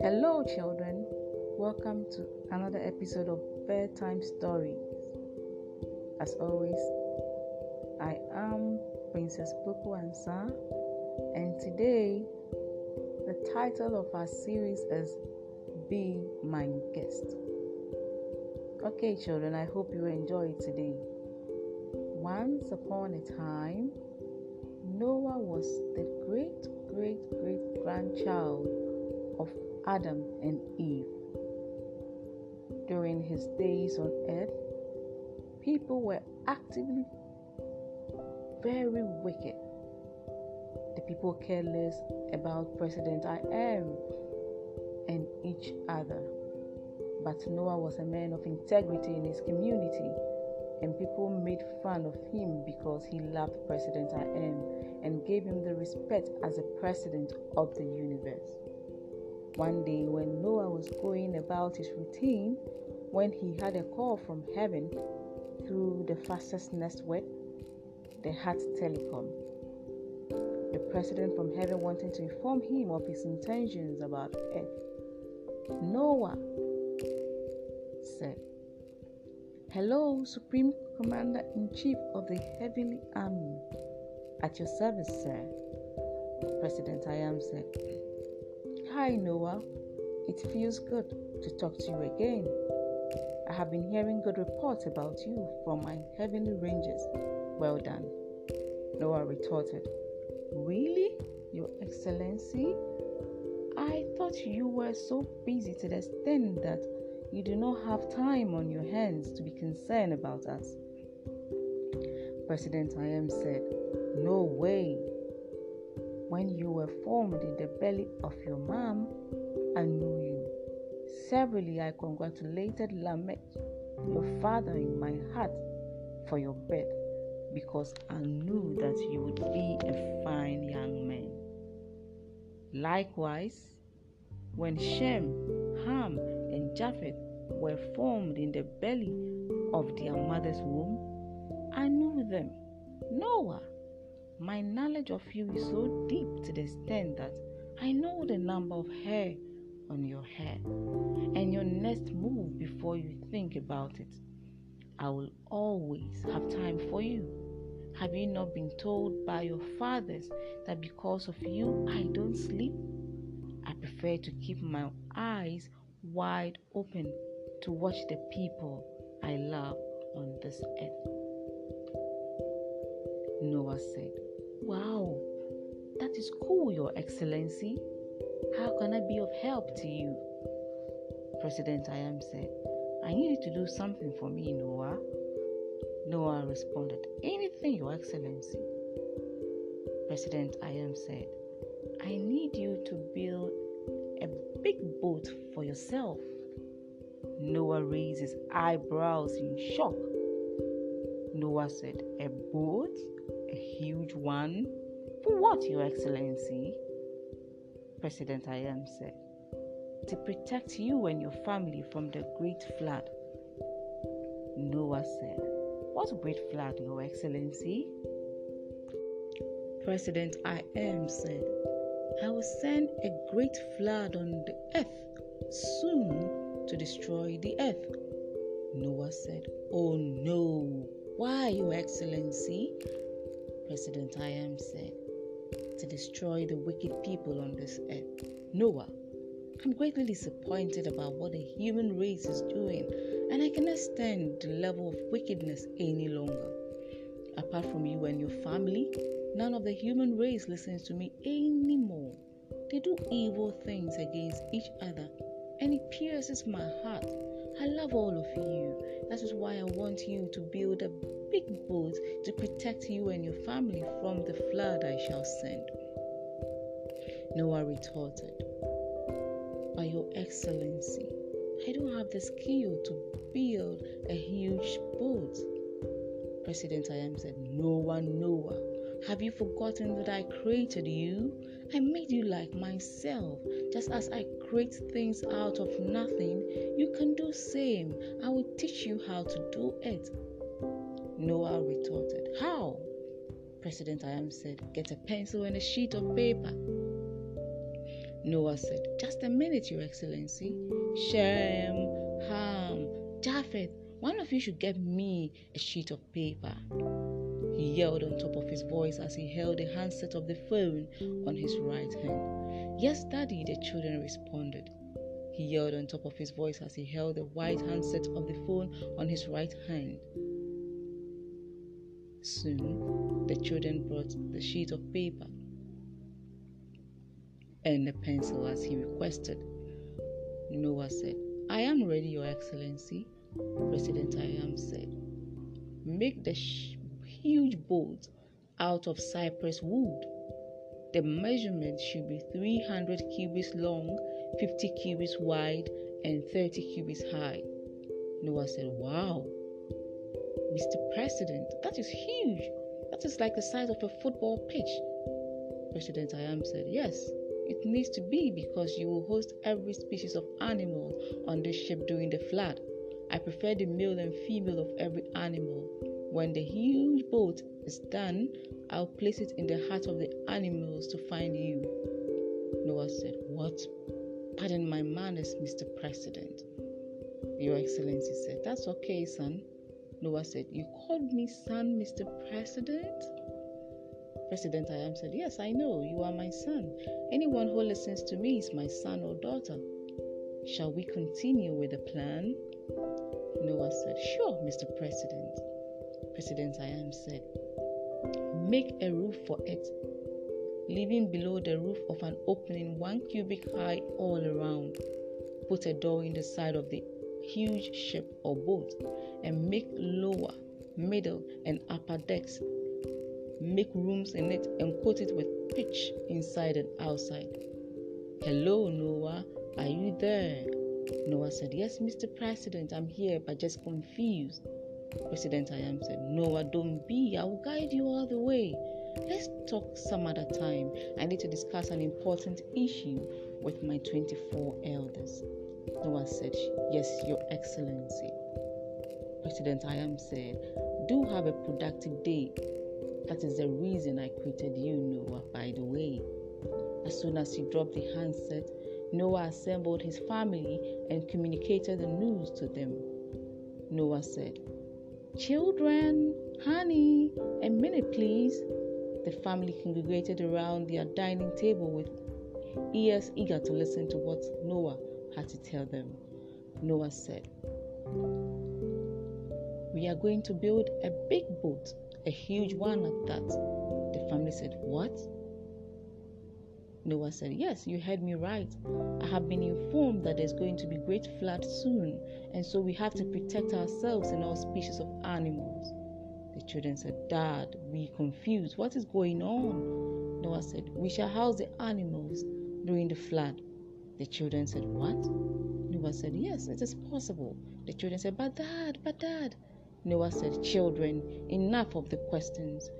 Hello, children. Welcome to another episode of Bedtime Stories. As always, I am Princess Popo Ansa, and today the title of our series is Be My Guest. Okay, children, I hope you enjoy it today. Once upon a time, Noah was the great great great grandchild of Adam and Eve. During his days on earth, people were actively very wicked. The people careless about President I am and each other. But Noah was a man of integrity in his community, and people made fun of him because he loved President I and gave him the respect as a president of the universe. One day, when Noah was going about his routine, when he had a call from heaven through the fastest network, the Heart Telecom. The president from heaven wanted to inform him of his intentions about earth. Noah said, Hello, Supreme Commander in Chief of the Heavenly Army. At your service, sir. President I am said, Hi, Noah. It feels good to talk to you again. I have been hearing good reports about you from my heavenly rangers. Well done. Noah retorted, Really, Your Excellency? I thought you were so busy to the extent that you do not have time on your hands to be concerned about us. President am said, No way. When you were formed in the belly of your mom, I knew you. Severally, I congratulated Lamech, your father, in my heart for your birth because I knew that you would be a fine young man. Likewise, when Shem, Ham, Japheth were formed in the belly of their mother's womb, I knew them. Noah, my knowledge of you is so deep to the extent that I know the number of hair on your head and your next move before you think about it. I will always have time for you. Have you not been told by your fathers that because of you I don't sleep? I prefer to keep my eyes wide open to watch the people I love on this earth. Noah said, Wow, that is cool, Your Excellency. How can I be of help to you? President I am said, I need you to do something for me, Noah. Noah responded, Anything, Your Excellency. President I am said, I need you to build a big boat for yourself. Noah raised his eyebrows in shock. Noah said, A boat? A huge one? For what, Your Excellency? President I am said, To protect you and your family from the great flood. Noah said, What great flood, Your Excellency? President I am said, I will send a great flood on the earth soon to destroy the earth. Noah said, Oh no, why, Your Excellency? President I am said, To destroy the wicked people on this earth. Noah, I'm greatly disappointed about what the human race is doing, and I cannot stand the level of wickedness any longer. Apart from you and your family, none of the human race listens to me anymore. They do evil things against each other, and it pierces my heart. I love all of you. That is why I want you to build a big boat to protect you and your family from the flood I shall send. Noah retorted, By your excellency, I don't have the skill to build a huge boat. President I am said, Noah, Noah, have you forgotten that I created you? I made you like myself. Just as I create things out of nothing, you can do the same. I will teach you how to do it. Noah retorted, How? President I am said, Get a pencil and a sheet of paper. Noah said, Just a minute, Your Excellency. Shem, Ham, Japheth, one of you should get me a sheet of paper. He yelled on top of his voice as he held the handset of the phone on his right hand. Yes, Daddy, the children responded. He yelled on top of his voice as he held the white handset of the phone on his right hand. Soon, the children brought the sheet of paper and a pencil as he requested. Noah said, I am ready, Your Excellency. President I am said, Make the sh- huge boat out of cypress wood. The measurement should be 300 cubits long, 50 cubits wide, and 30 cubits high. Noah said, Wow, Mr. President, that is huge. That is like the size of a football pitch. President I am said, Yes, it needs to be because you will host every species of animal on this ship during the flood. I prefer the male and female of every animal. When the huge boat is done, I'll place it in the heart of the animals to find you. Noah said, What? Pardon my manners, Mr. President. Your Excellency said, That's okay, son. Noah said, You called me son, Mr. President? President I am said, Yes, I know, you are my son. Anyone who listens to me is my son or daughter. Shall we continue with the plan? Noah said, Sure, Mr. President. President I am said, Make a roof for it, leaving below the roof of an opening one cubit high all around. Put a door in the side of the huge ship or boat and make lower, middle, and upper decks make rooms in it, and coat it with pitch inside and outside. Hello, Noah, are you there? Noah said, Yes, Mr. President, I'm here, but just confused. President I am said, Noah, don't be. I will guide you all the way. Let's talk some other time. I need to discuss an important issue with my 24 elders. Noah said, Yes, Your Excellency. President I am said, Do have a productive day that is the reason I created you, Noah, by the way. As soon as he dropped the handset, Noah assembled his family and communicated the news to them. Noah said, Children, honey, a minute, please. The family congregated around their dining table with ears eager to listen to what Noah had to tell them. Noah said, We are going to build a big boat a huge one at that. The family said, What? Noah said, Yes, you heard me right. I have been informed that there's going to be great flood soon, and so we have to protect ourselves and all species of animals. The children said, Dad, we confused. What is going on? Noah said, We shall house the animals during the flood. The children said, What? Noah said, Yes, it is possible. The children said, But dad, but dad. Noah said, Children, enough of the questions.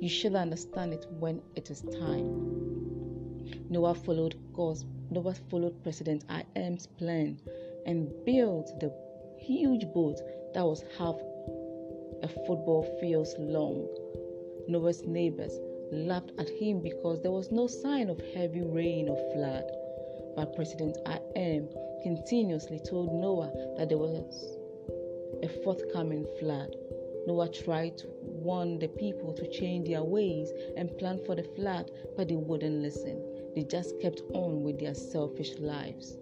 You shall understand it when it is time. Noah followed God's Noah followed President I am's plan and built the huge boat that was half a football field long. Noah's neighbors laughed at him because there was no sign of heavy rain or flood. But President I am continuously told Noah that there was a forthcoming flood. Noah tried to warn the people to change their ways and plan for the flood, but they wouldn't listen. They just kept on with their selfish lives.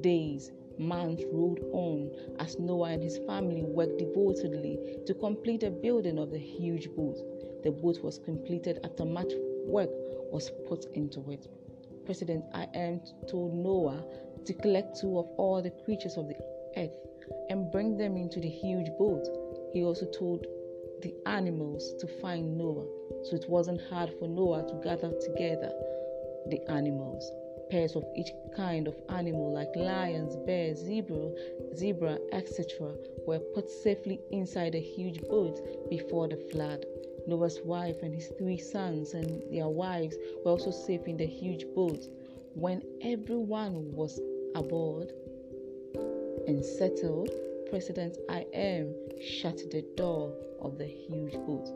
Days, months rolled on as Noah and his family worked devotedly to complete the building of the huge boat. The boat was completed after much work was put into it. President I am told Noah to collect two of all the creatures of the earth and bring them into the huge boat. He also told the animals to find Noah, so it wasn't hard for Noah to gather together the animals. Pairs of each kind of animal, like lions, bears, zebra, zebra, etc., were put safely inside a huge boat before the flood. Noah's wife and his three sons and their wives were also safe in the huge boat. When everyone was aboard, and settled, President I am shut the door of the huge boat.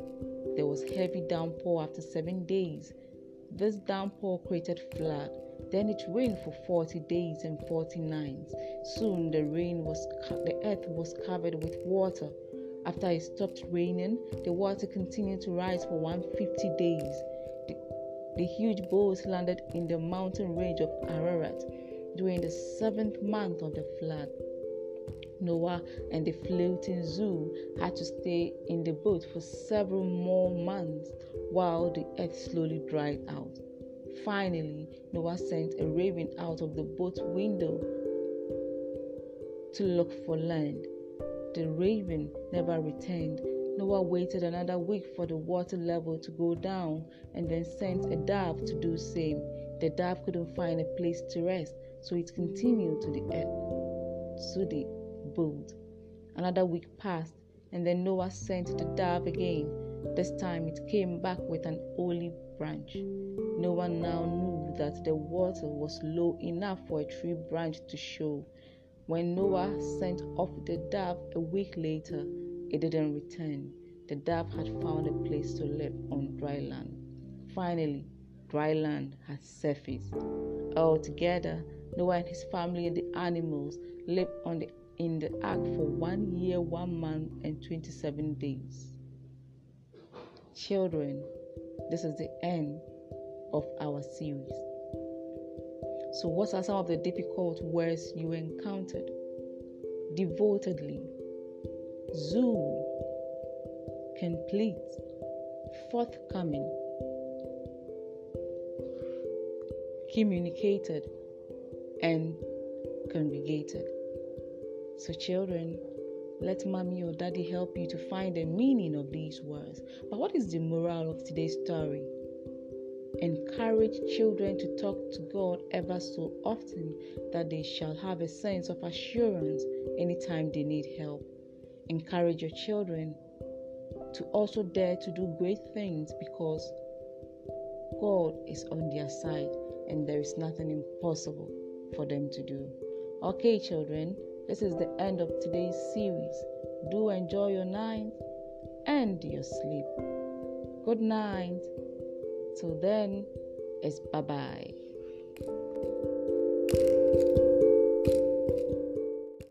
There was heavy downpour after seven days. This downpour created flood. Then it rained for 40 days and 40 nights. Soon the rain was the earth was covered with water. After it stopped raining, the water continued to rise for 150 days. The, the huge boat landed in the mountain range of Ararat during the seventh month of the flood. Noah and the floating zoo had to stay in the boat for several more months while the earth slowly dried out. Finally, Noah sent a raven out of the boat window to look for land. The raven never returned. Noah waited another week for the water level to go down and then sent a dove to do the same. The dove couldn't find a place to rest, so it continued to the earth, to the boat. Another week passed, and then Noah sent the dove again. This time it came back with an olive branch. Noah now knew that the water was low enough for a tree branch to show. When Noah sent off the dove a week later, it didn't return. The dove had found a place to live on dry land. Finally, dry land had surfaced. Altogether, Noah and his family and the animals lived on the in the ark for one year, one month, and 27 days. Children, this is the end of our series. So, what are some of the difficult words you encountered? Devotedly, zoo, complete, forthcoming, communicated, and congregated. So, children, let mommy or daddy help you to find the meaning of these words. But what is the moral of today's story? Encourage children to talk to God ever so often that they shall have a sense of assurance anytime they need help. Encourage your children to also dare to do great things because God is on their side and there is nothing impossible for them to do. Okay, children, this is the end of today's series. Do enjoy your night and your sleep. Good night. Till then, it's bye bye.